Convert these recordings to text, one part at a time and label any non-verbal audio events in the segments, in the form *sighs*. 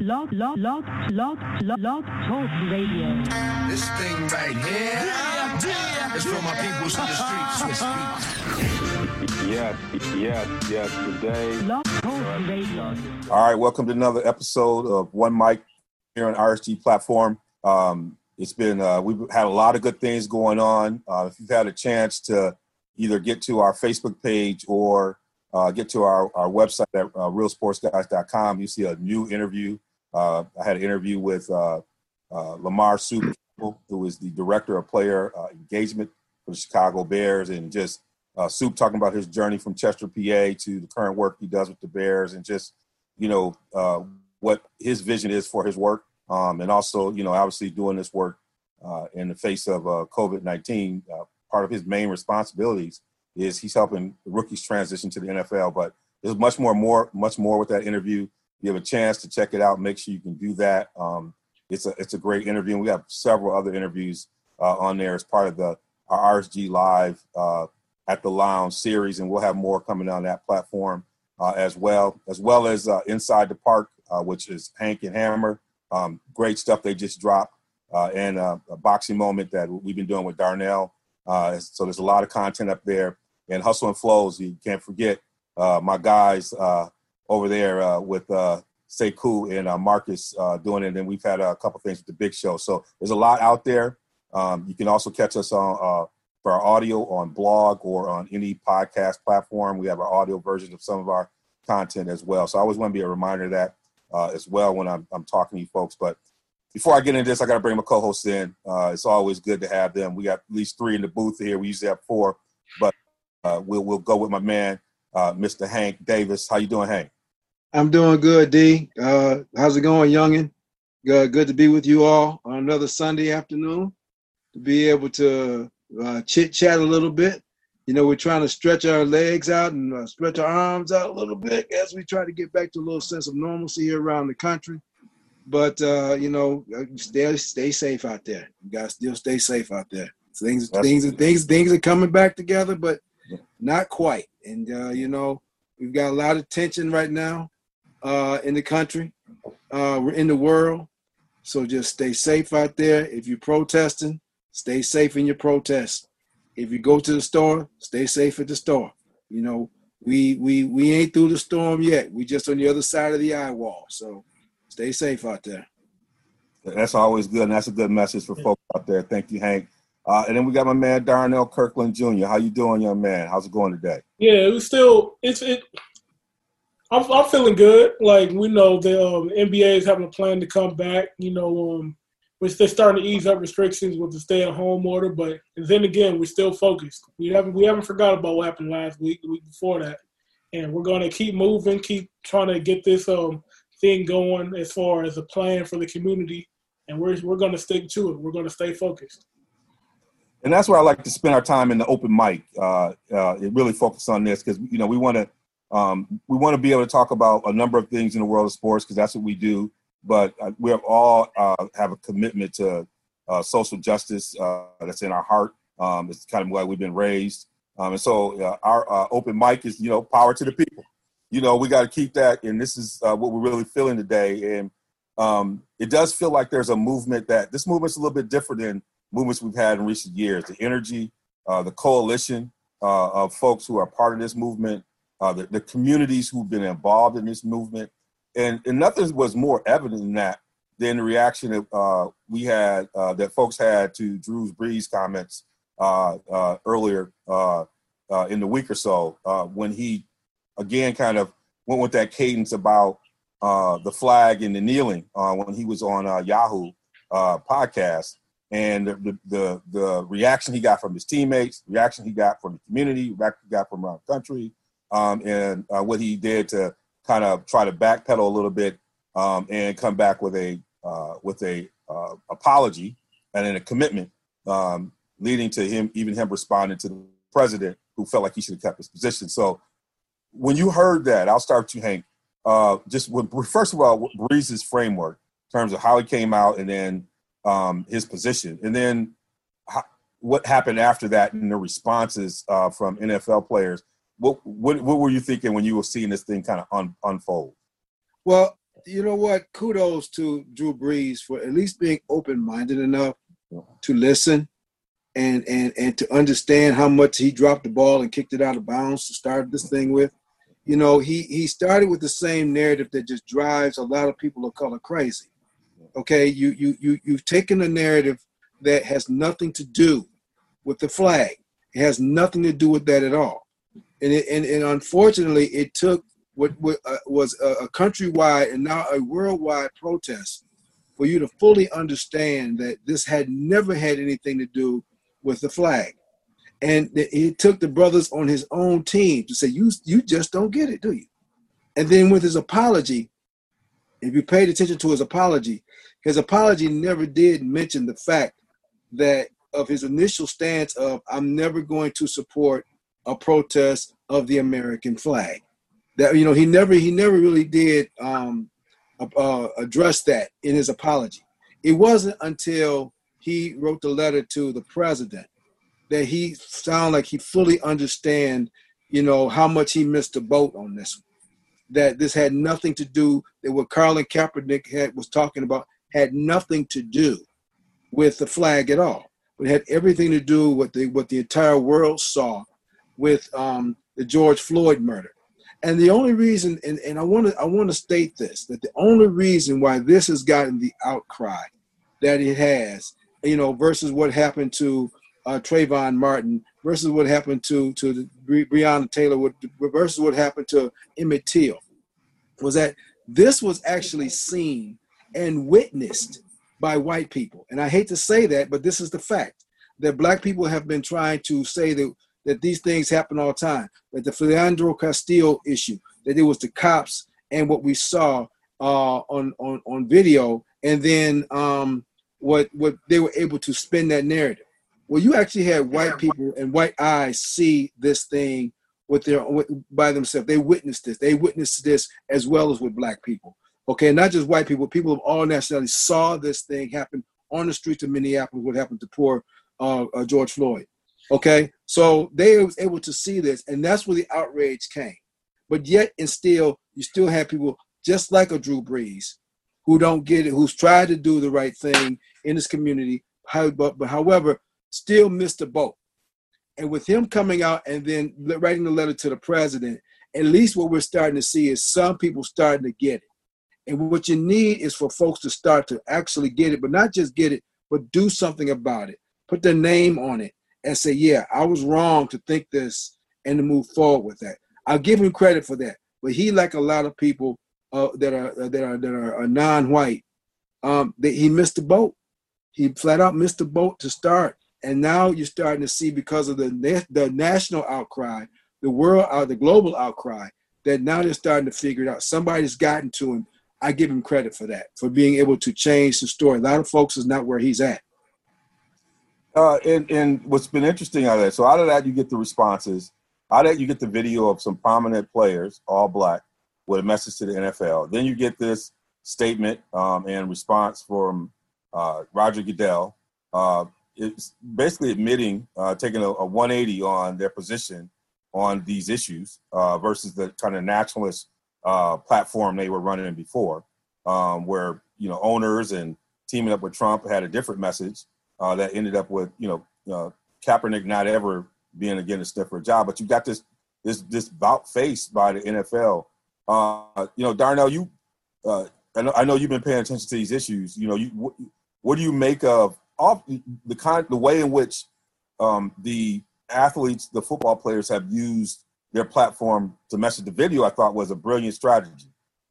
Blog, blog, blog, blog, blog, blog talk radio. This thing right here is for my peoples in the streets. Yes, yes, yes. Today. Blog talk radio. All right, welcome to another episode of One Mic here on RSG platform. Um, it's been uh, we've had a lot of good things going on. Uh, if you've had a chance to either get to our Facebook page or uh, get to our, our website at uh, realsportsguys.com, you see a new interview. Uh, I had an interview with uh, uh, Lamar Soup, who is the director of player engagement for the Chicago Bears, and just Soup talking about his journey from Chester, PA, to the current work he does with the Bears, and just you know what his vision is for his work, um, and also you know obviously doing this work uh, in the face of uh, COVID nineteen. Uh, part of his main responsibilities is he's helping rookies transition to the NFL. But there's much more, more, much more with that interview. You have a chance to check it out. Make sure you can do that. Um, it's a it's a great interview. And we have several other interviews uh, on there as part of the our RSG Live uh, at the Lounge series, and we'll have more coming on that platform uh, as well, as well as uh, Inside the Park, uh, which is Hank and Hammer. Um, great stuff they just dropped, uh, and a boxing moment that we've been doing with Darnell. Uh, so there's a lot of content up there, and Hustle and Flows. You can't forget uh, my guys uh, over there uh, with uh, Sekou and uh, Marcus uh, doing it. And we've had a couple things with the Big Show. So there's a lot out there. Um, you can also catch us on uh, for our audio on blog or on any podcast platform. We have our audio versions of some of our content as well. So I always want to be a reminder of that uh, as well when I'm, I'm talking to you folks. But before I get into this, I got to bring my co-hosts in. Uh, it's always good to have them. We got at least three in the booth here. We usually have four, but uh, we'll we'll go with my man, uh, Mr. Hank Davis. How you doing, Hank? I'm doing good, D. Uh, how's it going, youngin? Good, good to be with you all on another Sunday afternoon. To be able to uh, chit chat a little bit. You know, we're trying to stretch our legs out and uh, stretch our arms out a little bit as we try to get back to a little sense of normalcy here around the country. But uh, you know, uh, stay stay safe out there. You guys still stay safe out there. Things That's- things things things are coming back together, but not quite. And uh, you know, we've got a lot of tension right now uh, in the country, uh, we're in the world. So just stay safe out there. If you're protesting, stay safe in your protest. If you go to the store, stay safe at the store. You know, we we we ain't through the storm yet. We just on the other side of the eye wall. So stay safe out there. That's always good, and that's a good message for folks out there. Thank you, Hank. Uh, and then we got my man Darnell Kirkland Jr. How you doing, young man? How's it going today? Yeah, it was still it's it. I'm I'm feeling good. Like we know the um, NBA is having a plan to come back. You know, um, we're they're starting to ease up restrictions with the stay-at-home order, but then again, we're still focused. We haven't we haven't forgot about what happened last week, the week before that, and we're going to keep moving, keep trying to get this um thing going as far as a plan for the community, and we're we're going to stick to it. We're going to stay focused. and that's where I like to spend our time in the open mic. Uh, uh, it really focus on this because you know we want to um, we want to be able to talk about a number of things in the world of sports because that's what we do. But uh, we have all uh, have a commitment to uh, social justice uh, that's in our heart. Um, it's kind of why we've been raised, um, and so uh, our uh, open mic is you know power to the people. You know we got to keep that, and this is what we're really feeling today. And um, it does feel like there's a movement that this movement's a little bit different than movements we've had in recent years. The energy, the coalition of folks who are part of this movement, uh, the, the communities who've been involved in this movement, and, and nothing was more evident than that than the reaction that uh, we had, uh, that folks had to Drew's Brees comments uh, uh, earlier uh, in the week or so when he again kind of went with that cadence about the flag and the kneeling when he was on Yahoo podcast, and the the the reaction he got from his teammates, reaction he got from the community, reaction he got from around the country, um, and uh, what he did to kind of try to backpedal a little bit um, and come back with a uh, with a uh, apology and then a commitment, um, leading to him even him responding to the president who felt like he should have kept his position. So when you heard that, I'll start with you, Hank. Uh, just first of all, Brees's framework in terms of how he came out and then um, his position, and then how, what happened after that and the responses uh, from NFL players. What, what what were you thinking when you were seeing this thing kind of un, unfold? Well, you know what? Kudos to Drew Brees for at least being open-minded enough to listen and and and to understand how much he dropped the ball and kicked it out of bounds to start this thing with. You know, he he started with the same narrative that just drives a lot of people of color crazy. Okay, you you you you've taken a narrative that has nothing to do with the flag. It has nothing to do with that at all. And it, and, and unfortunately, it took what, what uh, was a, a countrywide and now a worldwide protest for you to fully understand that this had never had anything to do with the flag. And it took the brothers on his own team to say, "You you just don't get it, do you?" And then with his apology, if you paid attention to his apology, his apology never did mention the fact that of his initial stance of I'm never going to support a protest of the American flag. That you know he never he never really did um, uh, address that in his apology. It wasn't until he wrote the letter to the president that he sounded like he fully understand you know how much he missed the boat on this one. That this had nothing to do that what Colin Kaepernick had was talking about had nothing to do with the flag at all. It had everything to do with the what the entire world saw with um, the George Floyd murder. And the only reason, and, and I want to I want to state this, that the only reason why this has gotten the outcry that it has, you know, versus what happened to uh, Trayvon Martin, versus what happened to to the, Bre- Breonna Taylor, versus what happened to Emmett Till, was that this was actually seen and witnessed by white people. And I hate to say that, but this is the fact that black people have been trying to say that that these things happen all the time. That the Philando Castillo issue, that it was the cops and what we saw uh, on on on video, and then um, what what they were able to spin that narrative. Well, you actually had white people and white eyes see this thing with their with, by themselves. They witnessed this. They witnessed this as well as with black people. Okay, not just white people, people of all nationalities saw this thing happen on the streets of Minneapolis. What happened to poor uh, uh, George Floyd? Okay, so they was able to see this, and that's where the outrage came. But yet, and still, you still have people just like a Drew Brees who don't get it, who's tried to do the right thing in this community, but, but however, still missed the boat. And with him coming out and then writing the letter to the president, at least what we're starting to see is some people starting to get it. And what you need is for folks to start to actually get it, but not just get it, but do something about it. Put their name on it and say, yeah, I was wrong to think this and to move forward with that. I'll give him credit for that. But he, like a lot of people uh, that are that are that are non-white, um, that he missed the boat. He flat out missed the boat to start, and now you're starting to see because of the the national outcry, the world out, uh, the global outcry, that now they're starting to figure it out. Somebody's gotten to him I give him credit for that, for being able to change the story. A lot of folks is not where he's at. Uh, and, and what's been interesting out of that, so out of that, you get the responses. Out of that, you get the video of some prominent players, all black, with a message to the NFL. Then you get this statement um, and response from uh, Roger Goodell. Uh, it's basically admitting, uh, taking a, a, 180 on their position on these issues uh, versus the kind of nationalist uh, platform they were running before, um, where you know owners and teaming up with Trump had a different message uh, that ended up with you know uh, Kaepernick not ever being again a step for a job. But you got this this this bout faced by the NFL. Uh, you know, Darnell, you uh, I know I know you've been paying attention to these issues. You know, you what, what do you make of all the kind the way in which um, the athletes, the football players have used their platform to message the video, I thought was a brilliant strategy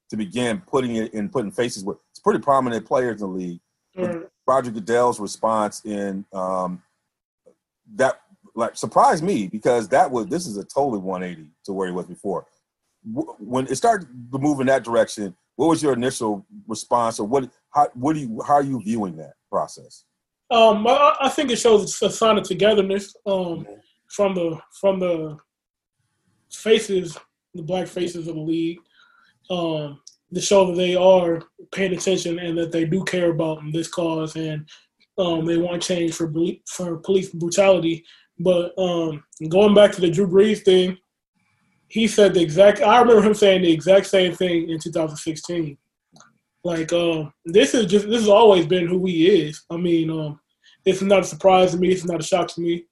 to begin putting it in putting faces with it's pretty prominent players in the league. Mm. Roger Goodell's response in um, that like surprised me because that was this is a totally 180 to where he was before. When it started to move in that direction, what was your initial response, or what how what do you how are you viewing that process? Um, I, I think it shows a sign of togetherness um, mm-hmm. from the from the faces, the black faces of the league, um, to show that they are paying attention and that they do care about this cause and um, they want change for for police brutality. But um, going back to the Drew Brees thing, he said the exact. I remember him saying the exact same thing in 2016. Like um, this is just this has always been who he is. I mean, um, it's not a surprise to me. It's not a shock to me.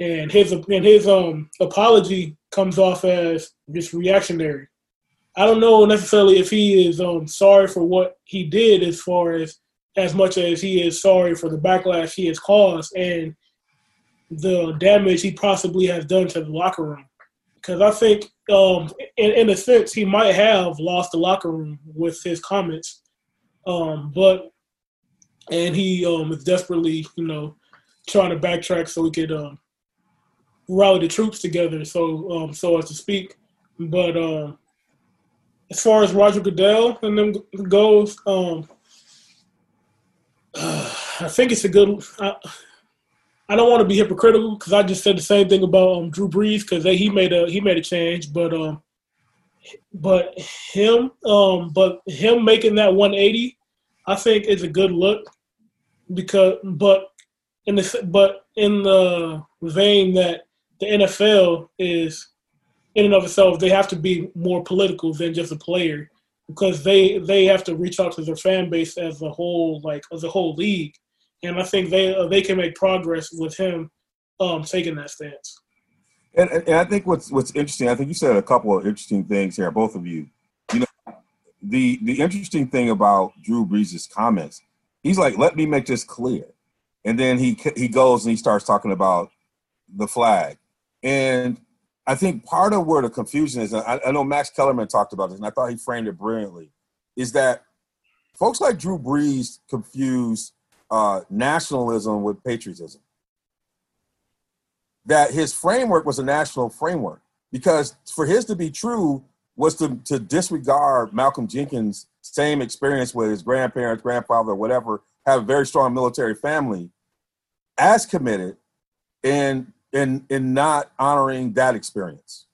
And his and his um apology comes off as just reactionary. I don't know necessarily if he is um sorry for what he did as far as as much as he is sorry for the backlash he has caused and the damage he possibly has done to the locker room. Because I think, um, in, in a sense, he might have lost the locker room with his comments. Um, but and he um, is desperately, you know, trying to backtrack so he could um, rally the troops together, so um, so as to speak. But as far as Roger Goodell and them goes, um, uh, *sighs* I think it's a good. I, I don't want to be hypocritical because I just said the same thing about um, Drew Brees because he made a he made a change, but um, but him um, but him making that 180, I think is a good look because but in the but in the vein that the NFL is in and of itself, they have to be more political than just a player because they they have to reach out to their fan base as a whole, like as a whole league, and I think they uh, they can make progress with him um, taking that stance. And, and I think what's what's interesting, I think you said a couple of interesting things here, both of you. You know, the the interesting thing about Drew Brees' comments, he's like, "Let me make this clear," and then he he goes and he starts talking about the flag, and I think part of where the confusion is, I, I know Max Kellerman talked about this, and I thought he framed it brilliantly, is that folks like Drew Brees confuse uh, nationalism with patriotism. That his framework was a national framework because for his to be true was to, to disregard Malcolm Jenkins' same experience with his grandparents, grandfather, whatever, have a very strong military family, as committed, and in in not honoring that experience.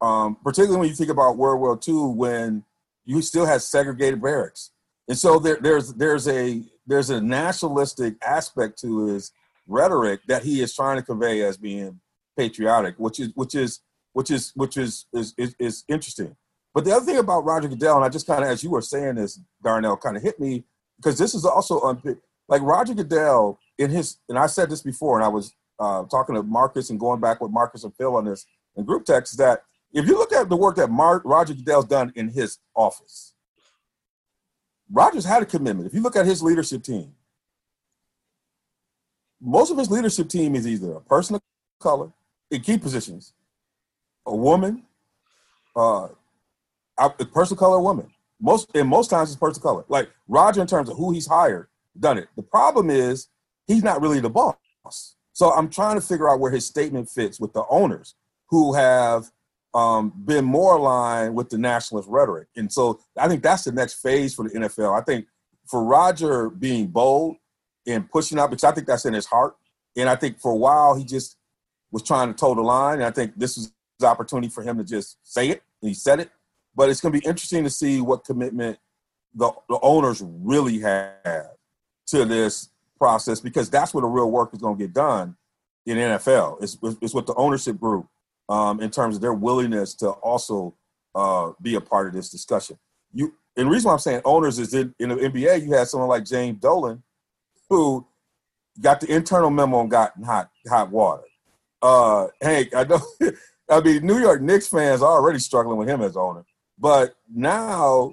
Um, particularly when you think about World War II, when you still had segregated barracks, and so there, there's there's a there's a nationalistic aspect to his rhetoric that he is trying to convey as being patriotic, which is which is which is which is is, is, is interesting. But the other thing about Roger Goodell, and I just kind of, as you were saying this, Darnell, kind of hit me because this is also. Like Roger Goodell in his, and I said this before, and I was uh, talking to Marcus and going back with Marcus and Phil on this in group text is that if you look at the work that Mark, Roger Goodell's done in his office, Rogers had a commitment. If you look at his leadership team, most of his leadership team is either a person of color in key positions, a woman, uh, a person of color, woman. Most and most times it's person of color. Like Roger, in terms of who he's hired, done it. The problem is he's not really the boss. So I'm trying to figure out where his statement fits with the owners who have um, been more aligned with the nationalist rhetoric. And so I think that's the next phase for the NFL. I think for Roger being bold and pushing out, because I think that's in his heart. And I think for a while he just was trying to toe the line. And I think this is the opportunity for him to just say it. And he said it. But it's going to be interesting to see what commitment the, the owners really have to this process because that's where the real work is going to get done in NFL. It's, it's with the ownership group um, in terms of their willingness to also uh, be a part of this discussion. You and the reason why I'm saying owners is in, in the NBA, you had someone like James Dolan who got the internal memo and got hot hot water. Uh, Hank, I know. *laughs* I mean, New York Knicks fans are already struggling with him as owner, but now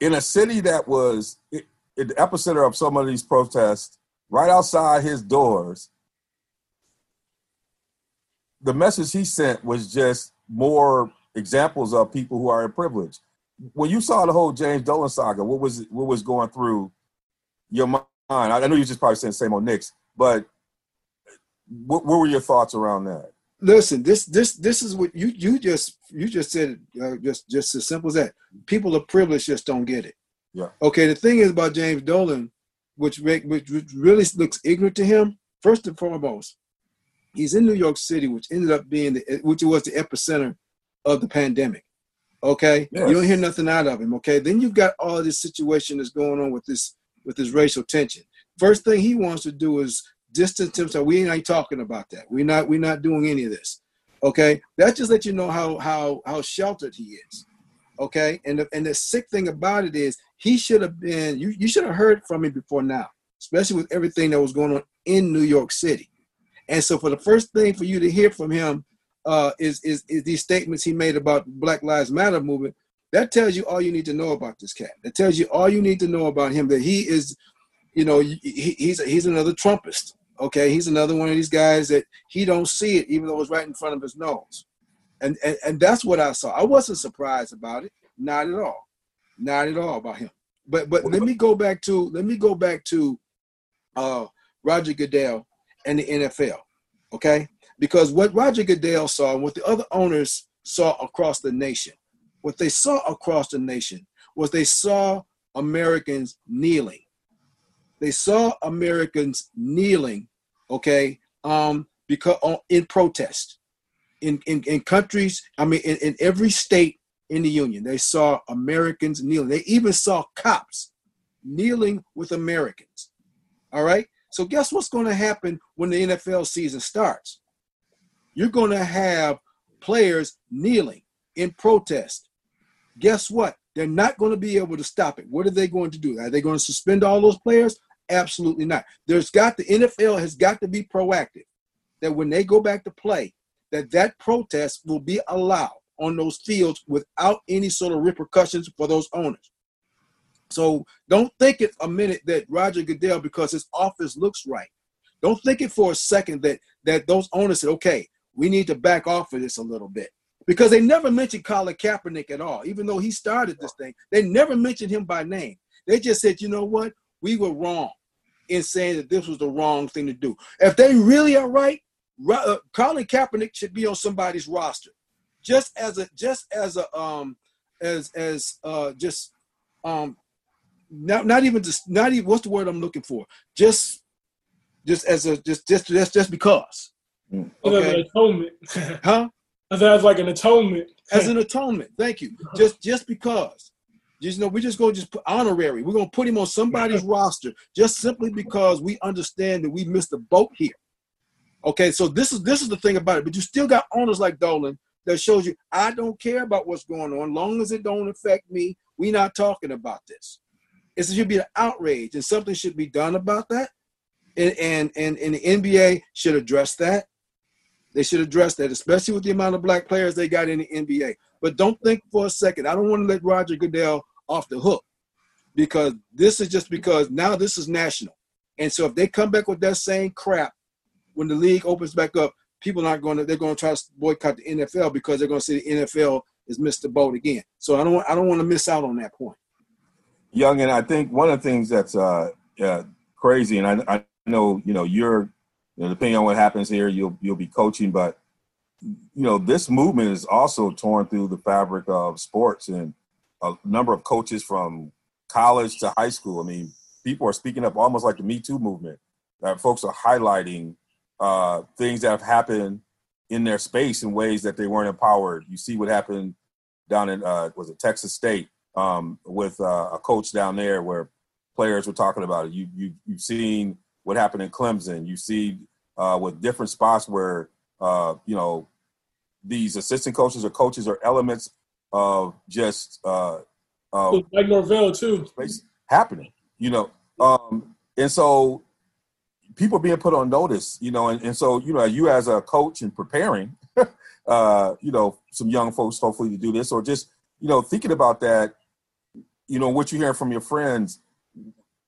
in a city that was the epicenter of some of these protests, right outside his doors, the message he sent was just more examples of people who are in privilege. When you saw the whole James Dolan saga, what was what was going through your mind? I know you just probably saying same old Knicks, but what, what were your thoughts around that? Listen, this this this is what you you just you just said uh, just just as simple as that. People of privilege just don't get it. Yeah. Okay. The thing is about James Dolan, which make which, which really looks ignorant to him. First and foremost, he's in New York City, which ended up being the which was the epicenter of the pandemic. Okay. Yes. You don't hear nothing out of him. Okay. Then you've got all this situation that's going on with this with this racial tension. First thing he wants to do is distance himself. We ain't talking about that. We're not we're not doing any of this. Okay. That just let you know how how how sheltered he is. Okay, and the, and the sick thing about it is he should have been. You you should have heard from him before now, especially with everything that was going on in New York City. And so, for the first thing for you to hear from him uh, is, is is these statements he made about Black Lives Matter movement. That tells you all you need to know about this cat. That tells you all you need to know about him. That he is, you know, he, he's he's another Trumpist. Okay, he's another one of these guys that he don't see it, even though it's right in front of his nose. And, and and that's what I saw. I wasn't surprised about it, not at all, not at all about him. But but let me go back to let me go back to uh, Roger Goodell and the NFL, okay? Because what Roger Goodell saw and what the other owners saw across the nation, what they saw across the nation was they saw Americans kneeling. They saw Americans kneeling, okay, um, because uh, in protest in, in, in countries, I mean, in, in every state in the union, they saw Americans kneeling. They even saw cops kneeling with Americans. All right. So guess what's going to happen when the NFL season starts? You're going to have players kneeling in protest. Guess what? They're not going to be able to stop it. What are they going to do? Are they going to suspend all those players? Absolutely not. There's got the NFL has got to be proactive. That when they go back to play, that that protest will be allowed on those fields without any sort of repercussions for those owners. So don't think it a minute that Roger Goodell, because his office looks right, don't think it for a second that that those owners said, okay, we need to back off of this a little bit. Because they never mentioned Colin Kaepernick at all, even though he started this thing. They never mentioned him by name. They just said, you know what? We were wrong in saying that this was the wrong thing to do. If they really are right, uh, Colin Kaepernick should be on somebody's roster, just as a just as a um as as uh just um not not even just not even what's the word I'm looking for just just as a just just just just because. Mm. Okay. An atonement. *laughs* huh? That's like an atonement. As an atonement. Thank you. Just just because. Just you know, we're just gonna just put honorary. We're gonna put him on somebody's roster just simply because we understand that we missed the boat here. Okay, so this is this is the thing about it. But you still got owners like Dolan that shows you I don't care about what's going on, long as it don't affect me. We not talking about this. It should be an outrage, and something should be done about that. And and and, and the NBA should address that. They should address that, especially with the amount of black players they got in the NBA. But don't think for a second. I don't want to let Roger Goodell off the hook because this is just because now this is national. And so if they come back with that same crap when the league opens back up, people aren't going to they're going to try to boycott the NFL because they're going to say the NFL is missed the boat again. So I don't I don't want to miss out on that point. Young, and I think one of the things that's uh, yeah, crazy, and I, I know you know you're you know, depending on what happens here, you'll you'll be coaching, but you know this movement is also torn through the fabric of sports and a number of coaches from college to high school. I mean, people are speaking up almost like the Me Too movement. That folks are highlighting uh, things that have happened in their space in ways that they weren't empowered. You see what happened down in uh, was it Texas State um, with uh, a coach down there where players were talking about it. You you you've seen what happened in Clemson. You see uh, with different spots where uh, you know these assistant coaches or coaches are elements of just uh, uh, like Norvell too happening. You know, um, and so people being put on notice, you know, and, and so, you know, you as a coach and preparing, *laughs* uh, you know, some young folks hopefully to do this or just, you know, thinking about that, you know, what you're hearing from your friends,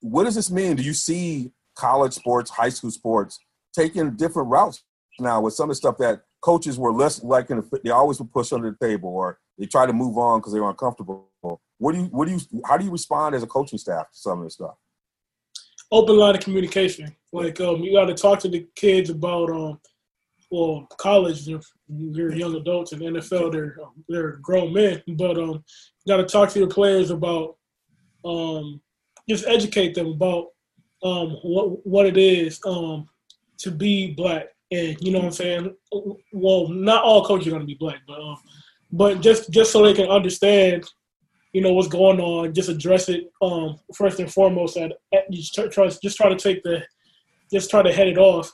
what does this mean? Do you see college sports, high school sports taking different routes now with some of the stuff that coaches were less likely to, they always would push under the table or they try to move on because they were uncomfortable. What do you, what do you, how do you respond as a coaching staff to some of this stuff? Open line of communication. Like um, you got to talk to the kids about um, well, college they're, they're young adults, and NFL they're they're grown men. But um, you got to talk to your players about um, just educate them about um what what it is um to be black, and you know what I'm saying. Well, not all coaches are to be black, but um, but just just so they can understand you know what's going on, just address it um, first and foremost. At, at just try, just try to take the, just try to head it off,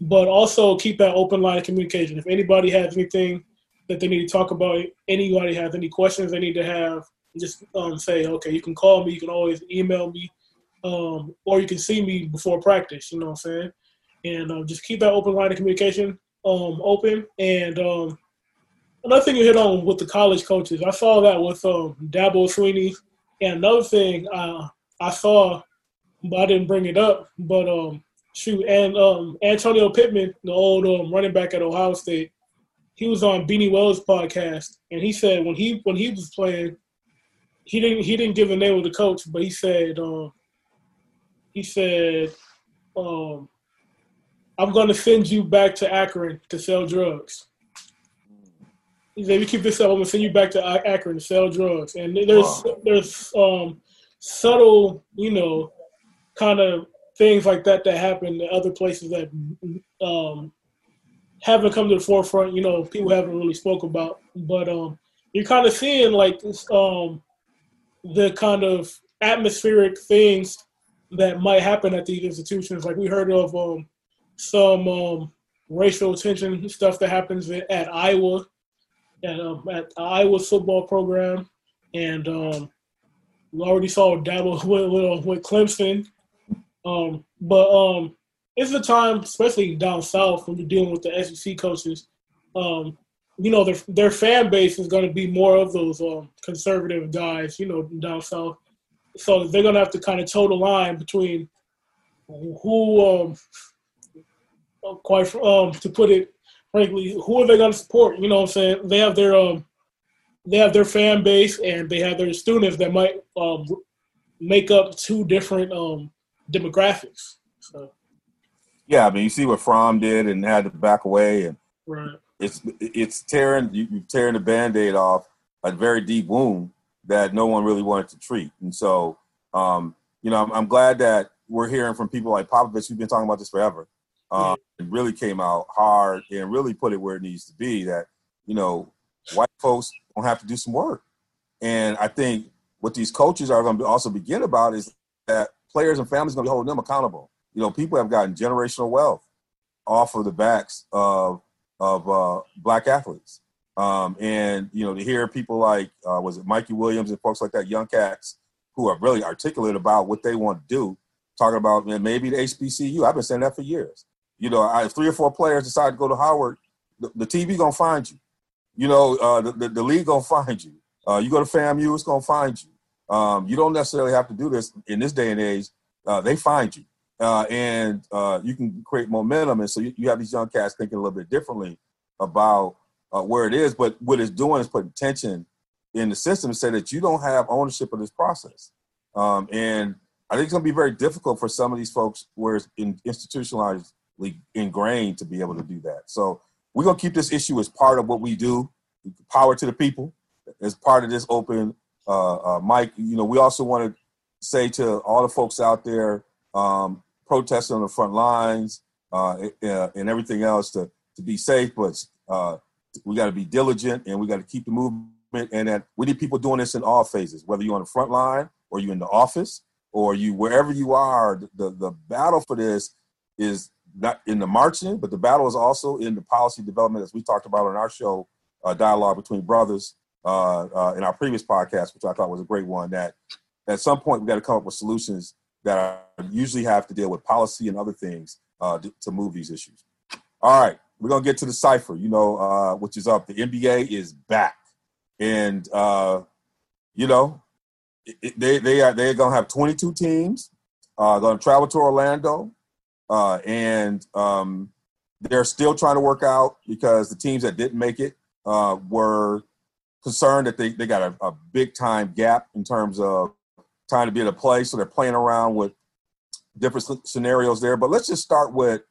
but also keep that open line of communication. If anybody has anything that they need to talk about. Anybody has any questions they need to have, just um, say, okay, you can call me. You can always email me, um, or you can see me before practice. You know what I'm saying? And um, just keep that open line of communication um, open. And um, another thing you hit on with the college coaches, I saw that with um, Dabo Swinney. And another thing uh, I saw, but I didn't bring it up, but um, shoot, and um, Antonio Pittman, the old um, running back at Ohio State, he was on Beanie Wells podcast, and he said when he when he was playing, he didn't he didn't give the name of the coach, but he said um, he said um, I'm going to send you back to Akron to sell drugs. He said, you keep this up, I'm going to send you back to Akron to sell drugs." And there's there's um, subtle, you know, kind of things like that that happen in other places that um, haven't come to the forefront. You know, people haven't really spoke about, but um, you're kind of seeing like this, um, the kind of atmospheric things that might happen at these institutions. Like we heard of um, some um, racial tension stuff that happens at, at Iowa, at, um, at the Iowa football program, and um, we already saw Dabo *laughs* with, with, Clemson. Um, but um, it's the time, especially down south, when you're dealing with the SEC coaches. Um, you know, their their fan base is going to be more of those um, conservative guys. You know, down south, so they're going to have to kind of toe the line between who, quite um, to put it frankly, who are they going to support? You know, what I'm saying they have their um, they have their fan base and they have their students that might um, make up two different um, demographics. So Yeah, I mean, you see what Fromm did and had to back away, and right, it's it's tearing you, you're tearing the band-aid off a very deep wound that no one really wanted to treat. And so, um, you know, I'm, I'm glad that we're hearing from people like Popovich who've been talking about this forever. Um, It really came out hard and really put it where it needs to be. That you know, white folks don't have to do some work. And I think what these coaches are going to also begin about is that players and families are going to be holding them accountable. You know, people have gotten generational wealth off of the backs of of uh, black athletes. Um, and you know, to hear people like uh, was it Mikey Williams and folks like that, young cats who are really articulate about what they want to do, talking about man, maybe the HBCU. I've been saying that for years. You know, I, if three or four players decide to go to Howard, the, the TV gonna find you. You know, uh, the, the, the league gonna find you. Uh, you go to FAMU, it's gonna find you. Um, you don't necessarily have to do this in this day and age. Uh, they find you, uh, and uh, you can create momentum. And so you, you have these young cats thinking a little bit differently about uh, where it is. But what it's doing is putting tension in the system say that you don't have ownership of this process. Um, and I think it's going to be very difficult for some of these folks where it's in, institutionalizedly ingrained to be able to do that. So we're to keep this issue as part of what we do, power to the people, as part of this open uh, uh, mic. You know, we also want to say to all the folks out there um, protesting on the front lines uh, uh, and everything else to, to be safe, but uh, we got to be diligent and we got to keep the movement. And that we need people doing this in all phases, whether you're on the front line or you're in the office or you wherever you are. The the battle for this is not in the marching, but the battle is also in the policy development, as we talked about on our show, uh, dialogue between brothers uh, uh, in our previous podcast, which I thought was a great one. That at some point we got to come up with solutions that are, usually have to deal with policy and other things uh, to, to move these issues. All right, we're gonna get to the cipher. You know, uh, which is up. The NBA is back, and uh, you know, it, it- they they are they're gonna have 22 teams. Going to travel to Orlando, uh, and um, they're still trying to work out because the teams that didn't make it uh, were concerned that they, they got a, a big time gap in terms of trying to be able to play. So they're playing around with different scenarios there. But let's just start with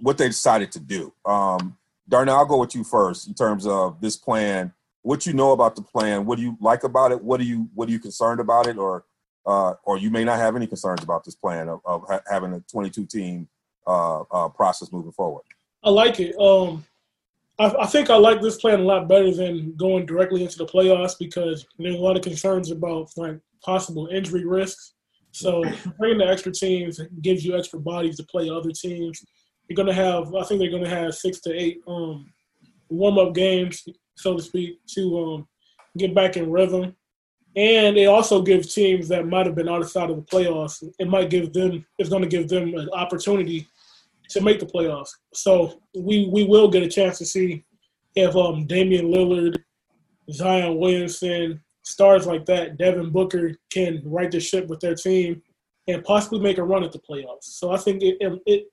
what they decided to do. Um, Darnell, I'll go with you first in terms of this plan. What you know about the plan? What do you like about it? What do you what are you concerned about it, or uh, or you may not have any concerns about this plan of, of ha- having a 22 team uh, uh, process moving forward? I like it. Um, I, I think I like this plan a lot better than going directly into the playoffs because there's a lot of concerns about like possible injury risks. So bringing the extra teams gives you extra bodies to play other teams. You're gonna have, I think they're gonna have six to eight um, warm up games, so to speak, to um, get back in rhythm. And it also gives teams that might have been outside of the playoffs, it might give them, it's going to give them an opportunity to make the playoffs. So we we will get a chance to see if um, Damian Lillard, Zion Williamson, stars like that, Devin Booker can right the ship with their team and possibly make a run at the playoffs. So I think it, it, it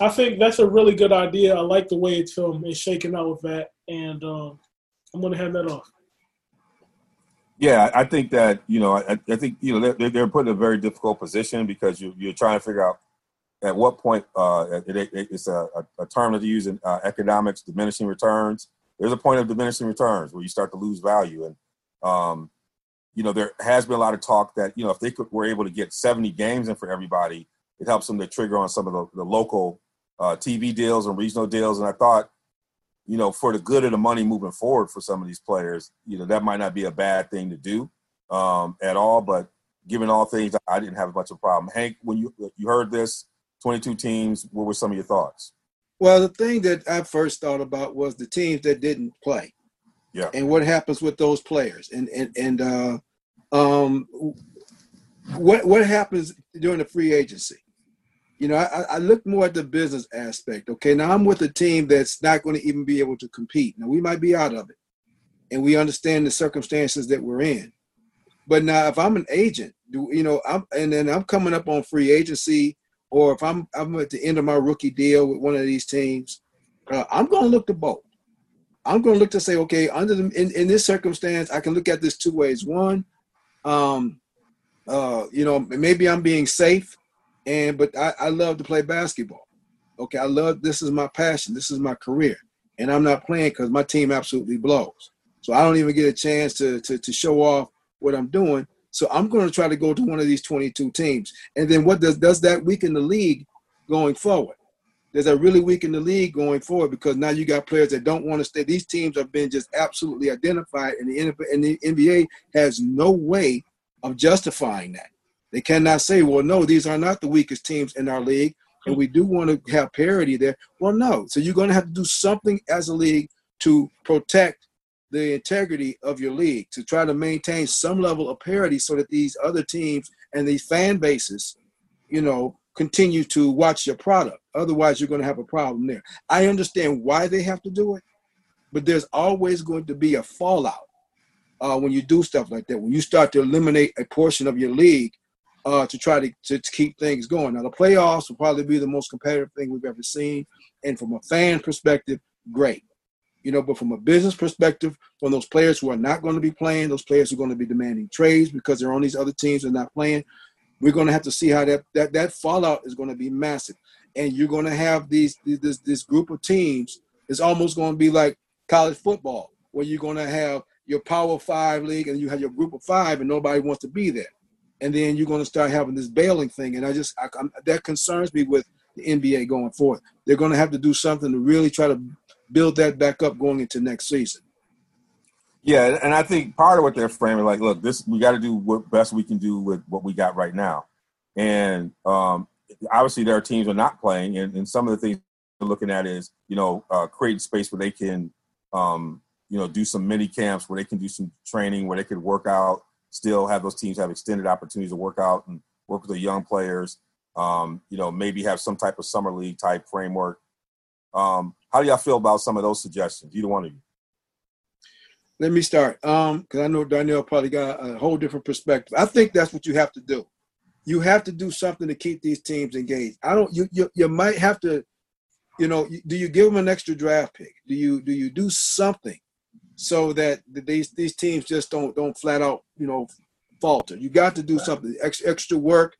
I think that's a really good idea. I like the way it's um, it's shaking out with that, and um, I'm going to hand that off. Yeah, I think that you know, I, I think you know they're, they're put in a very difficult position because you, you're trying to figure out at what point uh, it, it, it's a, a, term that you use in uh, economics, diminishing returns. There's a point of diminishing returns where you start to lose value, and um, you know there has been a lot of talk that you know if they could, were able to get 70 games in for everybody, it helps them to trigger on some of the, the local uh, TV deals and regional deals. And I thought you know, for the good of the money moving forward for some of these players, you know, that might not be a bad thing to do um, at all. But given all things, I didn't have much of a problem. Hank, when you you heard this, 22 teams, what were some of your thoughts? Well, the thing that I first thought about was the teams that didn't play. Yeah. And what happens with those players, and and and uh, um, what what happens during the free agency? You know, I, I look more at the business aspect. Okay, now I'm with a team that's not going to even be able to compete. Now we might be out of it, and we understand the circumstances that we're in. But now, if I'm an agent, do you know? I'm and then I'm coming up on free agency, or if I'm I'm at the end of my rookie deal with one of these teams, uh, I'm going to look to both. I'm going to look to say, okay, under the in, in this circumstance, I can look at this two ways. One, um, uh, you know, maybe I'm being safe and but I, I love to play basketball. Okay, I love this is my passion. This is my career, and I'm not playing because my team absolutely blows. So I don't even get a chance to to, to show off what I'm doing. So I'm going to try to go to one of these 22 teams. And then what does does that weaken the league going forward? Does that really weaken the league going forward? Because now you got players that don't want to stay. These teams have been just absolutely identified, and the, and the NBA has no way of justifying that. They cannot say, well, no, these are not the weakest teams in our league, and we do want to have parity there. Well, no. So you're going to have to do something as a league to protect the integrity of your league, to try to maintain some level of parity so that these other teams and these fan bases, you know, continue to watch your product. Otherwise, you're going to have a problem there. I understand why they have to do it, but there's always going to be a fallout uh, when you do stuff like that. When you start to eliminate a portion of your league uh, to try to, to, to, keep things going. Now, the playoffs will probably be the most competitive thing we've ever seen. And from a fan perspective, great. You know, but from a business perspective, from those players who are not going to be playing, those players who are going to be demanding trades because they're on these other teams and not playing, we're going to have to see how that that, that fallout is going to be massive. And you're going to have these this this group of teams. It's almost going to be like college football, where you're going to have your Power Five league and you have your group of five, and nobody wants to be there and then you're going to start having this bailing thing. And I just I, that concerns me with the NBA going forward. They're going to have to do something to really try to build that back up going into next season. Yeah, and I think part of what they're framing, like, look, this we got to do what best we can do with what we got right now, and um, obviously there are teams are not playing, and, and some of the things they're looking at is you know uh, creating space where they can um, you know do some mini camps where they can do some training where they could work out still have those teams have extended opportunities to work out and work with the young players. Um, you know, maybe have some type of summer league type framework. Um, how do y'all feel about some of those suggestions? Either one of you. Let me start, um, because I know Darnell probably got a whole different perspective. I think that's what you have to do. You have to do something to keep these teams engaged. I don't. You you, you might have to. You know, do you give them an extra draft pick? Do you do you do something so that these these teams just don't don't flat out you know falter. You got to do something extra, extra work,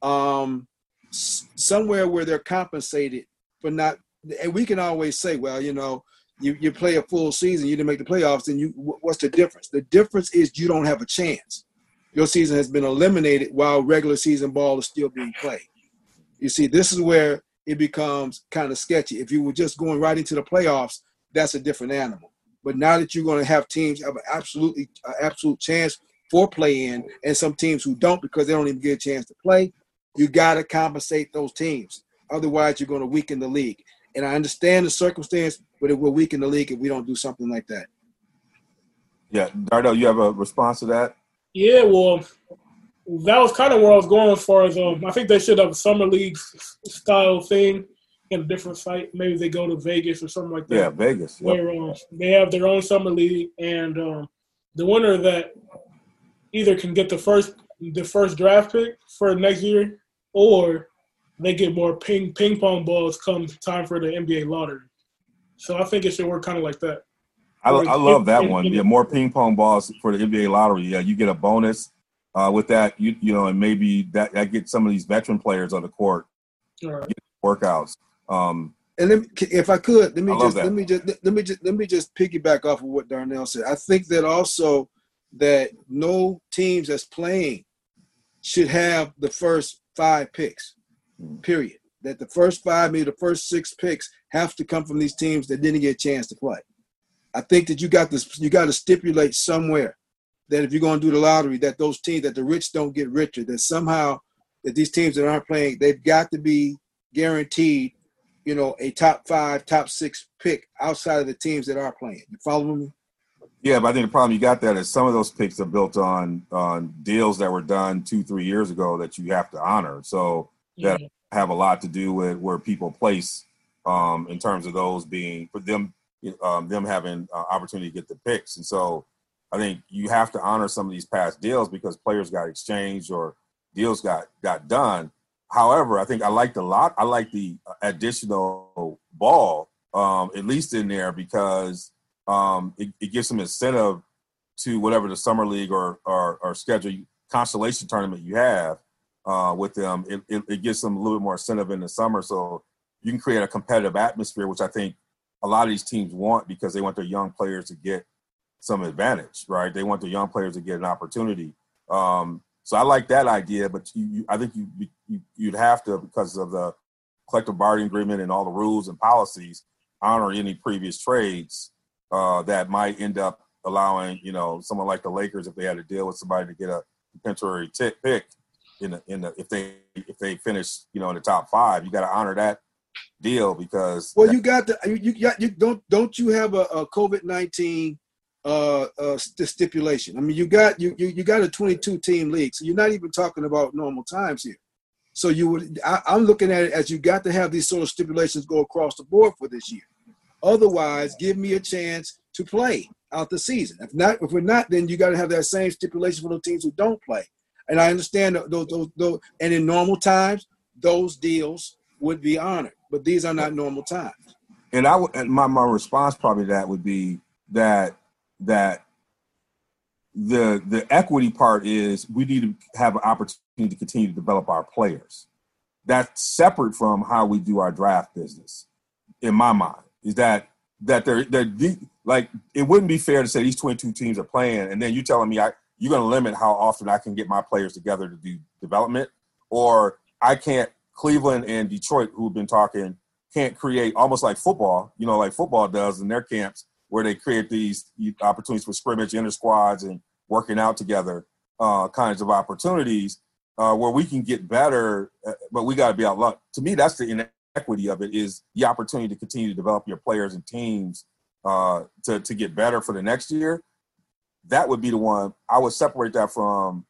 um, somewhere where they're compensated for not. And we can always say, well, you know, you, you play a full season, you didn't make the playoffs, and you what's the difference? The difference is you don't have a chance. Your season has been eliminated while regular season ball is still being played. You see, this is where it becomes kind of sketchy. If you were just going right into the playoffs, that's a different animal. But now that you're going to have teams have an absolutely uh, absolute chance for play in, and some teams who don't because they don't even get a chance to play, you got to compensate those teams. Otherwise, you're going to weaken the league. And I understand the circumstance, but but it will weaken the league if we don't do something like that. Yeah, Dardo, you have a response to that? Yeah, well, that was kind of where I was going as far as um, I think they should have a summer league style thing in a different site. Maybe they go to Vegas or something like that. Yeah, Vegas. Yep. where um, they have their own summer league, and um, the winner that either can get the first the first draft pick for next year, or they get more ping ping pong balls come time for the NBA lottery. So I think it should work kind of like that. I, I love that one. Yeah, more ping pong balls for the NBA lottery. Yeah, you get a bonus uh, with that. You you know, and maybe that that gets some of these veteran players on the court right. workouts. Um, And let me, if I could, let me just that. let me just let me just let me just piggyback off of what Darnell said. I think that also that no teams that's playing should have the first five picks. Period. That the first five, maybe the first six picks, have to come from these teams that didn't get a chance to play. I think that you got this. You got to stipulate somewhere that if you're going to do the lottery, that those teams, that the rich don't get richer. That somehow that these teams that aren't playing, they've got to be guaranteed you know, a top five, top six pick outside of the teams that are playing. You following me? yeah, but I think the problem you got that is some of those picks are built on on deals that were done two three years ago that you have to honor. So that Yeah. have a lot to do with where people place um, in terms of those being for them um, them having uh, opportunity to get the picks. And so I think you have to honor some of these past deals because players got exchanged or deals got got done. However, I think I like the lot. I like the additional ball um, at least in there because um, it, it gives some incentive to whatever the summer league or or, or schedule consolation tournament you have uh, with them. It, it, it gives them a little bit more incentive in the summer, so you can create a competitive atmosphere, which I think a lot of these teams want because they want their young players to get some advantage, right? They want the young players to get an opportunity. Um, so I like that idea, but you, you, I think you, you you'd have to because of the collective bargaining agreement and all the rules and policies honor any previous trades uh, that might end up allowing you know someone like the Lakers if they had to deal with somebody to get a temporary t- pick in the in the if they if they finish you know in the top five, you got to honor that deal because Well, you got the you, you got you don't don't you have a, a COVID nineteen uh, uh st- stipulation? I mean, you got you, you you got a twenty two team league, so you're not even talking about normal times here. So you would I, I'm looking at it as you got to have these sort of stipulations go across the board for this year. Otherwise, give me a chance to play out the season. If not, if we're not, then you got to have that same stipulation for those teams who don't play. And I understand those, those, those, and in normal times, those deals would be honored. But these are not normal times. and I would and my my response probably to that would be that that the the equity part is we need to have an opportunity to continue to develop our players. That's separate from how we do our draft business. In my mind, is that that they're they're like it wouldn't be fair to say these 22 teams are playing and then you telling me I you're going to limit how often I can get my players together to do development or I can't Cleveland and Detroit who've been talking can't create almost like football, you know, like football does in their camps, where they create these opportunities for scrimmage, inter squads, and working out together, uh, kinds of opportunities uh, where we can get better. uh, But we got to be out. luck. To me, that's the inequity of it is the opportunity to continue to develop your players and teams uh, to to get better for the next year. That would be the one I would separate that from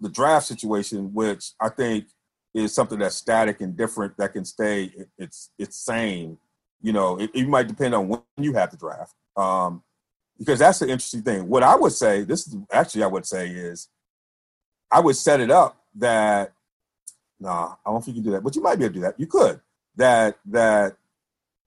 the draft situation, which I think is something that's static and different that can stay it's it's same you know it, it might depend on when you have the draft um because that's the interesting thing. What i would say this is actually i would say is i would set it up that nah i don't think you can do that but you might be able to do that. You could. That that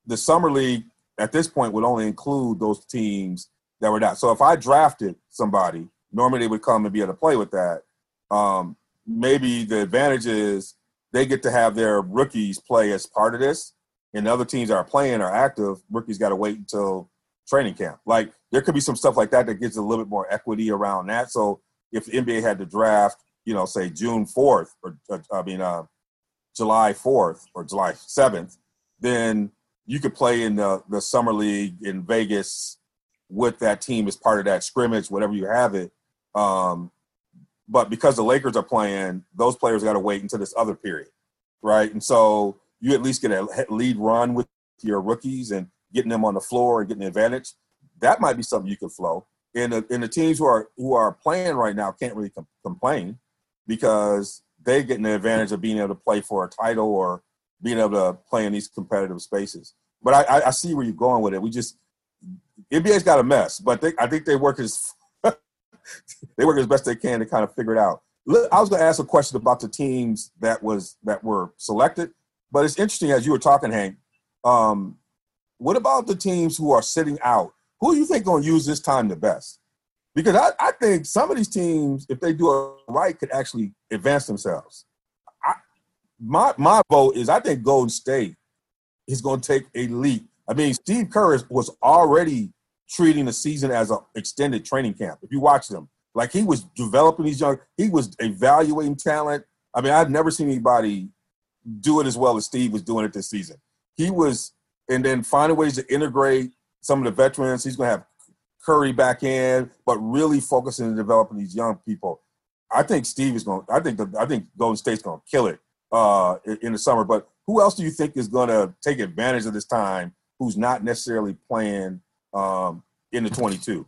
the summer league at this point would only include those teams that were not. So if i drafted somebody normally they would come and be able to play with that. Um maybe the advantage is they get to have their rookies play as part of this, and the other teams that are playing are active. Rookies got to wait until training camp. Like there could be some stuff like that that gives a little bit more equity around that. So if the NBA had to draft, you know, say June fourth or uh, I mean uh, July fourth or July seventh, then you could play in the the summer league in Vegas with that team as part of that scrimmage, whatever you have it. Um, but because the Lakers are playing, those players got to wait until this other period, right? And so you at least get a lead run with your rookies, and getting them on the floor and getting the advantage. That might be something you could flow. And the, and the teams who are who are playing right now can't really com- complain because they're getting the advantage of being able to play for a title or being able to play in these competitive spaces. But I, I, see where you're going with it. We just NBA's got a mess, but they, I think they work as *laughs* they work as best they can to kind of figure it out. I was going to ask a question about the teams that was that were selected, but it's interesting as you were talking, Hank. Um, what about the teams who are sitting out? Who do you think going to use this time the best? Because I, I think some of these teams, if they do it right, could actually advance themselves. I, my my vote is I think Golden State is going to take a leap. I mean, Steve Kerr was already treating the season as an extended training camp. If you watch them, like he was developing these young, he was evaluating talent. I mean, I've never seen anybody do it as well as Steve was doing it this season. He was, and then finding ways to integrate some of the veterans. He's going to have Curry back in, but really focusing on developing these young people. I think Steve is going. I think the, I think Golden State's going to kill it uh, in the summer. But who else do you think is going to take advantage of this time? Who's not necessarily playing um, in the 22?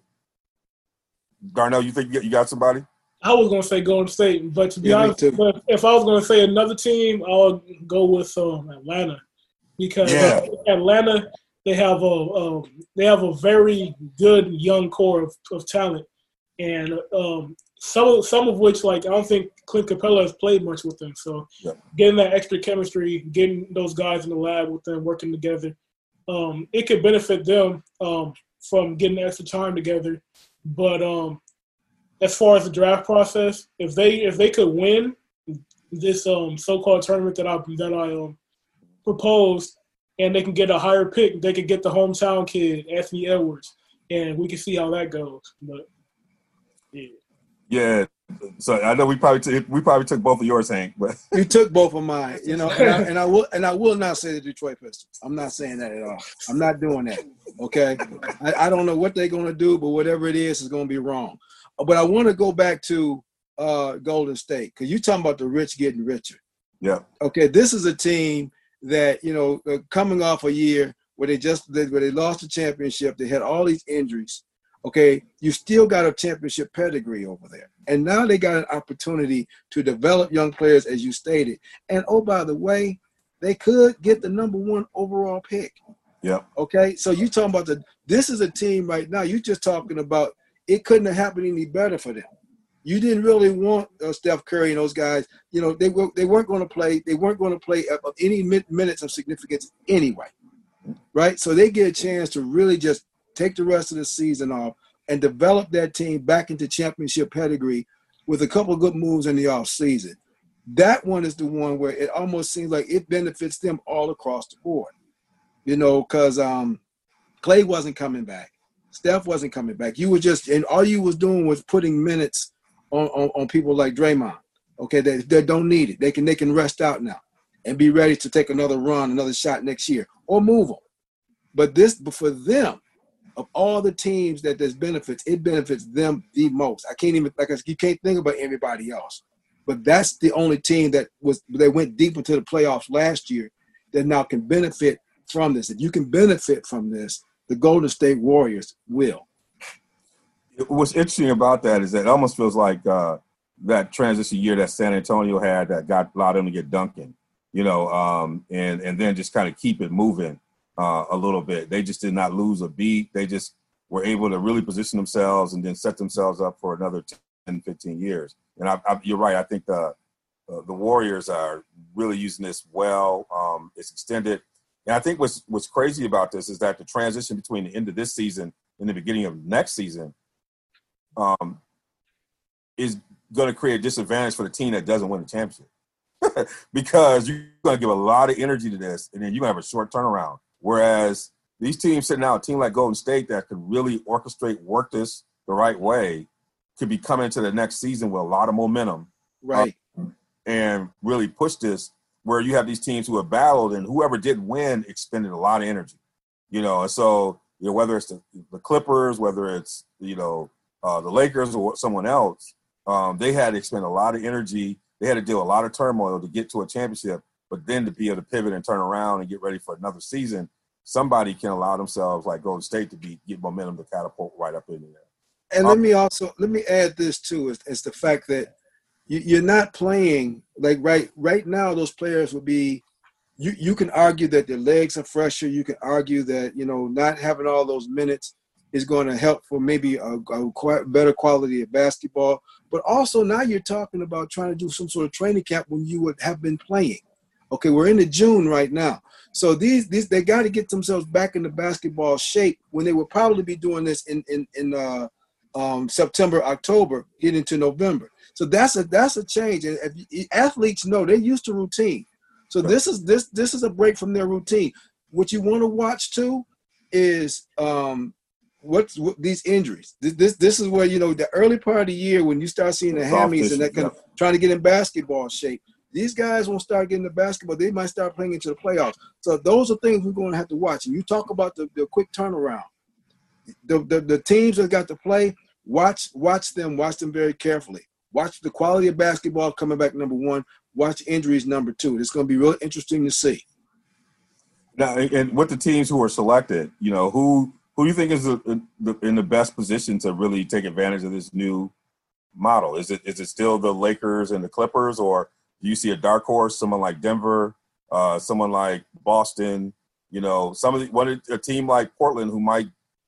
Darnell, you think you got somebody? I was going to say Golden State, but to be Yeah, honest, if I was going to say another team, I'll go with um, Atlanta because Yeah. Atlanta they have a, a they have a very good young core of, of talent, and um, some of some of which like I don't think Clint Capela has played much with them. So Yeah. getting that extra chemistry, getting those guys in the lab with them working together, um, it could benefit them um, from getting extra time together. But um, as far as the draft process, if they if they could win this um, so-called tournament that I that I um, proposed, and they can get a higher pick, they could get the hometown kid Anthony Edwards, and we can see how that goes. But yeah, Yeah. So I know we probably took we probably took both of yours, Hank. But *laughs* You took both of mine, you know, and I, *laughs* and I will and I will not say the Detroit Pistons. I'm not saying that at all. I'm not doing that. Okay, I, I don't know what they're going to do, but whatever it is, is going to be wrong. But I want to go back to uh, Golden State because you're talking about the rich getting richer. yeah, Okay, this is a team that you know uh, coming off a year where they just they, where they lost the championship, they had all these injuries. Okay, you still got a championship pedigree over there, and now they got an opportunity to develop young players, as you stated. And oh, by the way, they could get the number one overall pick. yeah, Okay, so you talking about the this is a team right now. You're just talking about it couldn't have happened any better for them. You didn't really want uh, Steph Curry and those guys. You know they were they weren't going to play. They weren't going to play of any min- minutes of significance anyway, right? So they get a chance to really just take the rest of the season off and develop that team back into championship pedigree with a couple good moves in the off season. That one is the one where it almost seems like it benefits them all across the board you know, because um, Clay wasn't coming back, Steph wasn't coming back. You were just, and all you was doing was putting minutes on, on, on people like Draymond. Okay, that they, don't need it. They can they can rest out now and be ready to take another run, another shot next year, or move them. But this, but for them, of all the teams that there's benefits, it benefits them the most. I can't even like I you can't think about anybody else. But that's the only team that was they went deep into the playoffs last year that now can benefit from this. If you can benefit from this, the Golden State Warriors will. What's interesting about that is that it almost feels like uh, that transition year that San Antonio had that got allowed them to get Duncan, you know, um, and and then just kind of keep it moving uh, a little bit. They just did not lose a beat. They just were able to really position themselves and then set themselves up for another 10, 15 years. And I, I, you're right. I think the uh, the Warriors are really using this well. Um, it's extended. And I think what's what's crazy about this is that the transition between the end of this season and the beginning of next season um, is going to create a disadvantage for the team that doesn't win the championship *laughs* because you're going to give a lot of energy to this, and then you're going to have a short turnaround. Whereas these teams sitting out, a team like Golden State that could really orchestrate, work this the right way, could be coming into the next season with a lot of momentum Right. and really push this. Where you have these teams who have battled, and whoever did win expended a lot of energy, you know. And so, you know, whether it's the, the Clippers, whether it's you know uh, the Lakers or someone else, um, they had to expend a lot of energy. They had to deal a lot of turmoil to get to a championship, but then to be able to pivot and turn around and get ready for another season somebody can allow themselves, like Golden State, to be get momentum to catapult right up in there. And let me also let me add this too is, is the fact that you, you're not playing like right right now. Those players would be. You you can argue that their legs are fresher. You can argue that you know not having all those minutes is going to help for maybe a, a quite better quality of basketball. But also now you're talking about trying to do some sort of training camp when you would have been playing. Okay, we're into June right now. So these these they got to get themselves back into basketball shape when they would probably be doing this in in in uh, um, September, October, getting into November. So that's a that's a change. And you, athletes know they're used to routine. So this is this this is a break from their routine. What you want to watch too is um, what's what, these injuries. This, this this is where you know the early part of the year when you start seeing the hammies and that kind of trying to get in basketball shape. These guys won't start getting the basketball. They might start playing into the playoffs. So those are things we're going to have to watch. And you talk about the, the quick turnaround. The, the the teams that got to play, watch watch them, watch them very carefully. Watch the quality of basketball coming back number one. Watch injuries number two. It's going to be real interesting to see. Now, and with the teams who are selected, you know who who do you think is in the best position to really take advantage of this new model? Is it is it still the Lakers and the Clippers, or do you see a dark horse, someone like Denver, uh, someone like Boston? You know, some of the, one a team like Portland who might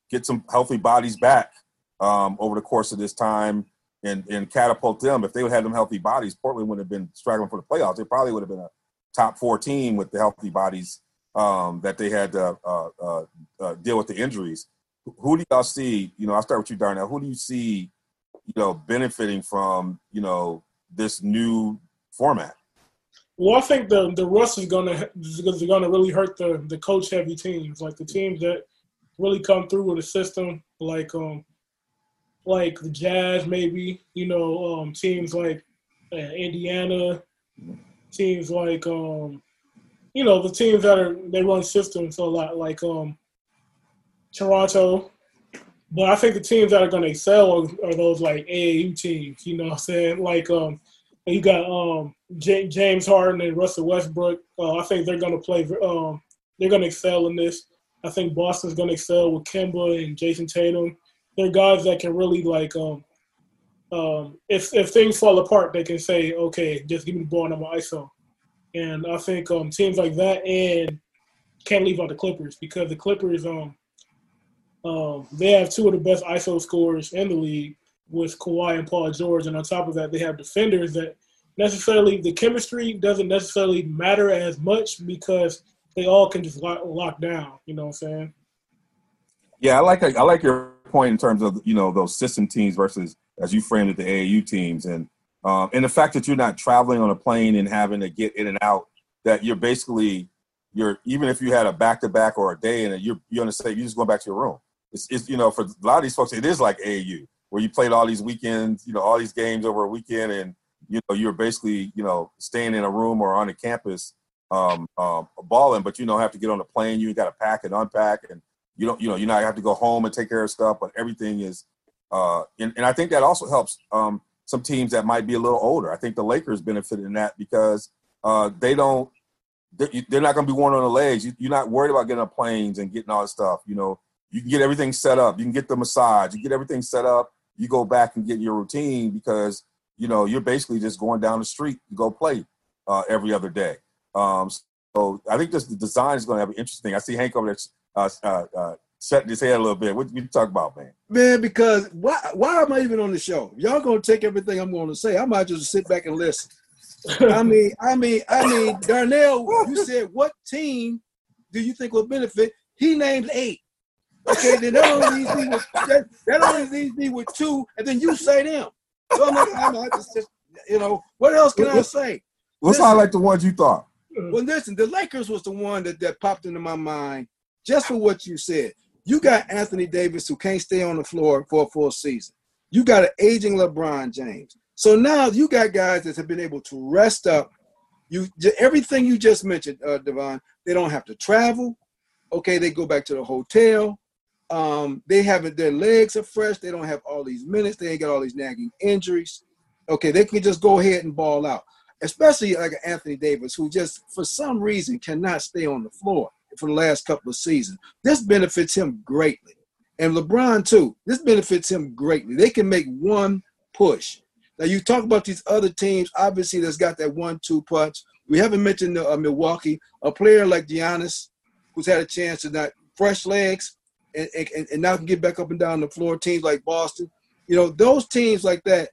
get some healthy bodies back um, over the course of this time and and catapult them. If they would have them healthy bodies, Portland would have been struggling for the playoffs. They probably would have been a top four team with the healthy bodies um, that they had to uh, uh, uh, deal with the injuries. Who do y'all see? You know, I'll start with you, Darnell. Who do you see, you know, benefiting from you know this new format? Well, I think the the rust is gonna is gonna really hurt the the coach heavy teams, like the teams that really come through with a system, like um like the Jazz, maybe you know um teams like uh, Indiana, teams like um you know the teams that are they run systems a lot, like um Toronto. But I think the teams that are going to excel are, are, those like AAU teams. You know what I'm saying? Like um, you got um J- James Harden and Russell Westbrook. Uh, I think they're going to play. Um, they're going to excel in this. I think Boston's going to excel with Kemba and Jayson Tatum. They're guys that can really like um, um, if if things fall apart, they can say, okay, just give me the ball and I'm ISO. And I think um, teams like that and can't leave out the Clippers because the Clippers um um, they have two of the best ISO scorers in the league with Kawhi and Paul George, and on top of that, they have defenders that necessarily the chemistry doesn't necessarily matter as much because they all can just lock, lock down. You know what I'm saying? Yeah, I like I like your point in terms of you know those system teams versus as you framed it the AAU teams, and um, and the fact that you're not traveling on a plane and having to get in and out. That you're basically you're even if you had a back to back or a day and you're you're gonna say you're just going back to your room it's, it's, you know for a lot of these folks it is like AAU where you played all these weekends, you know, all these games over a weekend, and you know you're basically you know staying in a room or on a campus um, um, balling, but you don't have to get on a plane. You got to pack and unpack, and you don't you know you not have to go home and take care of stuff, but everything is. Uh, and, and I think that also helps um, some teams that might be a little older. I think the Lakers benefited in that because uh, they don't they're not going to be worn on the legs. You're not worried about getting on planes and getting all that stuff. You know, you can get everything set up. You can get the massage. You get everything set up. You go back and get your routine because you know you're basically just going down the street to go play uh, every other day. Um, so I think this the design is going to be interesting. I see Hank over there uh, uh, setting his head a little bit. What you talk about, man? Man, because why why am I even on the show? Y'all gonna take everything I'm going to say. I might just sit back and listen. I *laughs* mean, I mean, I mean, Darnell, you said what team do you think will benefit? He named eight. Okay, then that only leaves me with that, that only leaves me with two, and then you say them. So I'm, like, I'm just, just, you know, what else can I say? Let's listen, highlight the ones you thought. Well, listen, the Lakers was the one that, that popped into my mind just for what you said. You got Anthony Davis who can't stay on the floor for a full season. You got an aging LeBron James. So now you got guys that have been able to rest up. You everything you just mentioned, uh, Devon. They don't have to travel. Okay, they go back to the hotel. Um, they haven't their legs are fresh. They don't have all these minutes. They ain't got all these nagging injuries. Okay, they can just go ahead and ball out. Especially like Anthony Davis, who just for some reason cannot stay on the floor. For the last couple of seasons. This benefits him greatly. And LeBron, too. This benefits him greatly. They can make one push. Now, you talk about these other teams, obviously, that's got that one two punch. We haven't mentioned uh, Milwaukee, a player like Giannis, who's had a chance to not fresh legs and, and, and now can get back up and down the floor. Teams like Boston, you know, those teams like that,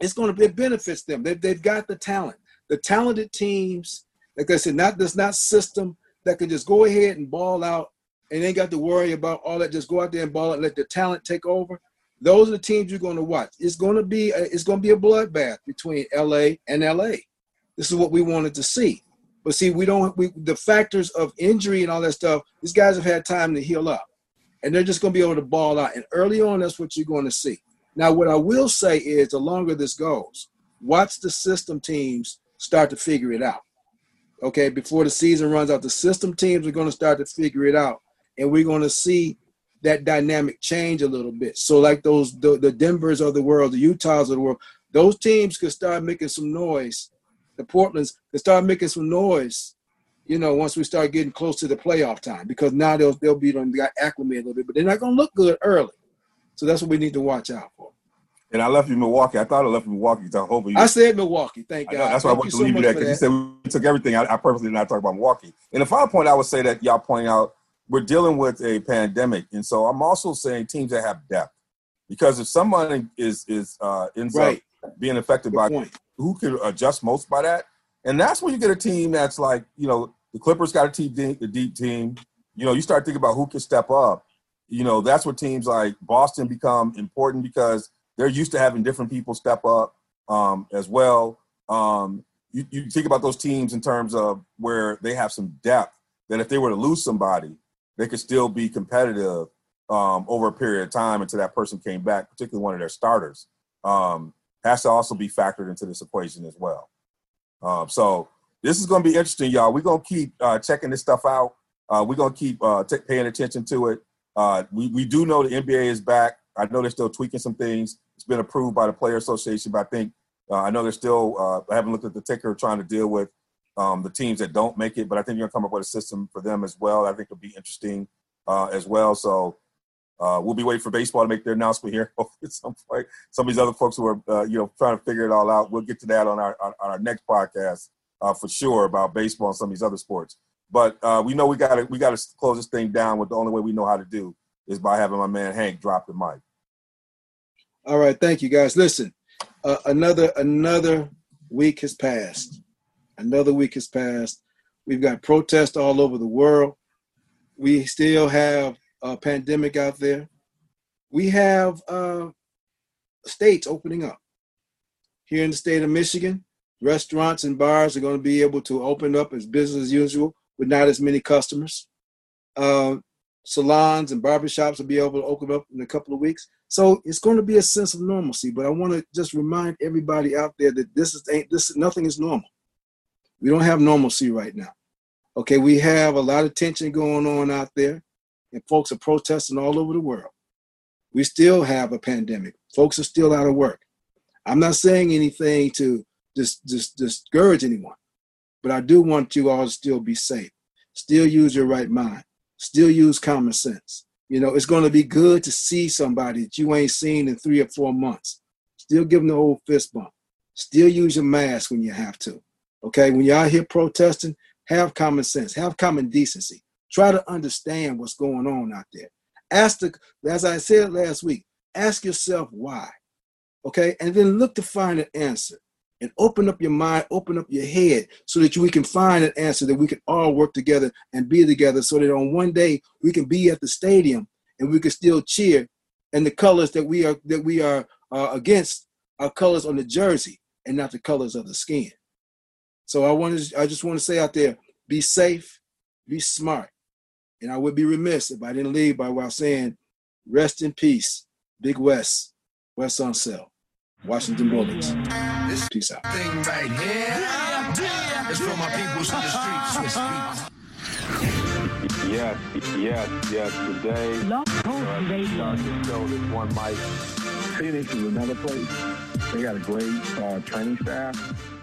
it's going to it benefits them. They, they've got the talent. The talented teams, like I said, not this not system that can just go ahead and ball out and ain't got to worry about all that. Just go out there and ball and let the talent take over. Those are the teams you're going to watch. It's going to be a, it's going to be a bloodbath between LA and LA. This is what we wanted to see. But see, we don't we the factors of injury and all that stuff. These guys have had time to heal up, and they're just going to be able to ball out. And early on, that's what you're going to see. Now, what I will say is, the longer this goes, watch the system teams start to figure it out. Okay, before the season runs out, the system teams are going to start to figure it out, and we're going to see that dynamic change a little bit. So, like those the, the Denver's of the world, the Utahs of the world, those teams could start making some noise the Portland's to start making some noise, you know, once we start getting close to the playoff time, because now they'll they'll be on got acclimated a little bit, but they're not gonna look good early. So that's what we need to watch out for. And I left you Milwaukee. I thought I left Milwaukee. So hopefully I said Milwaukee. Thank God. Know, that's why I wanted to leave you there because you said we took everything. I, I purposely did not talk about Milwaukee. And the final point I would say that y'all point out, we're dealing with a pandemic, and so I'm also saying teams that have depth, because if someone is is uh, ends right. up being affected Good by point who can adjust most by that. And that's when you get a team that's like, you know, the Clippers got a deep, a deep team. You know, you start thinking about who can step up. You know, that's where teams like Boston become important because they're used to having different people step up um, as well. Um, you, you think about those teams in terms of where they have some depth that if they were to lose somebody, they could still be competitive um, over a period of time until that person came back, particularly one of their starters. Um, has to also be factored into this equation as well. Um, so this is going to be interesting, y'all. We're going to keep uh, checking this stuff out. Uh, we're going to keep uh, t- paying attention to it. Uh, we, we do know the NBA is back. I know they're still tweaking some things. It's been approved by the Player Association, but I think uh, I know they're still. Uh, I haven't looked at the ticker trying to deal with um, the teams that don't make it, but I think you're to come up with a system for them as well. I think it'll be interesting as well. So uh, we'll be waiting for baseball to make their announcement here *laughs* at some point. Some of these other folks who are, uh, you know, trying to figure it all out. We'll get to that on our on, our next podcast uh, for sure about baseball and some of these other sports. But uh, we know we got to we got to close this thing down with the only way we know how to do is by having my man Hank drop the mic. All right, thank you guys. Listen, uh, another another week has passed. Another week has passed. We've got protests all over the world. We still have a pandemic out there. We have uh, states opening up. Here in the state of Michigan, restaurants and bars are going to be able to open up as business as usual with not as many customers. Uh, salons and barbershops will be able to open up in a couple of weeks. So it's going to be a sense of normalcy. But I want to just remind everybody out there that this is ain't this nothing is normal. We don't have normalcy right now. Okay, we have a lot of tension going on out there and folks are protesting all over the world. We still have a pandemic. Folks are still out of work. I'm not saying anything to just, just discourage anyone, but I do want you all to still be safe. Still use your right mind. Still use common sense. You know, it's going to be good to see somebody that you ain't seen in three or four months. Still give them the old fist bump. Still use your mask when you have to. Okay, when you're out here protesting, have common sense, have common decency. Try to understand what's going on out there. Ask the, as I said last week, ask yourself why. Okay, and then look to find an answer and open up your mind, open up your head so that we can find an answer that we can all work together and be together so that on one day we can be at the stadium and we can still cheer and the colors that we are that we are uh, against are colors on the jersey and not the colors of the skin. So I want to I just want to say out there be safe, be smart, and I would be remiss if I didn't leave by while saying, rest in peace, Big West, Wes Unseld, Washington Bullets. This Peace out. Thing right here is for my peoples in the streets. Yes, yes, yes. Today, Love Talk Radio. show this one mic. Phoenix is another place. They got a great uh, training staff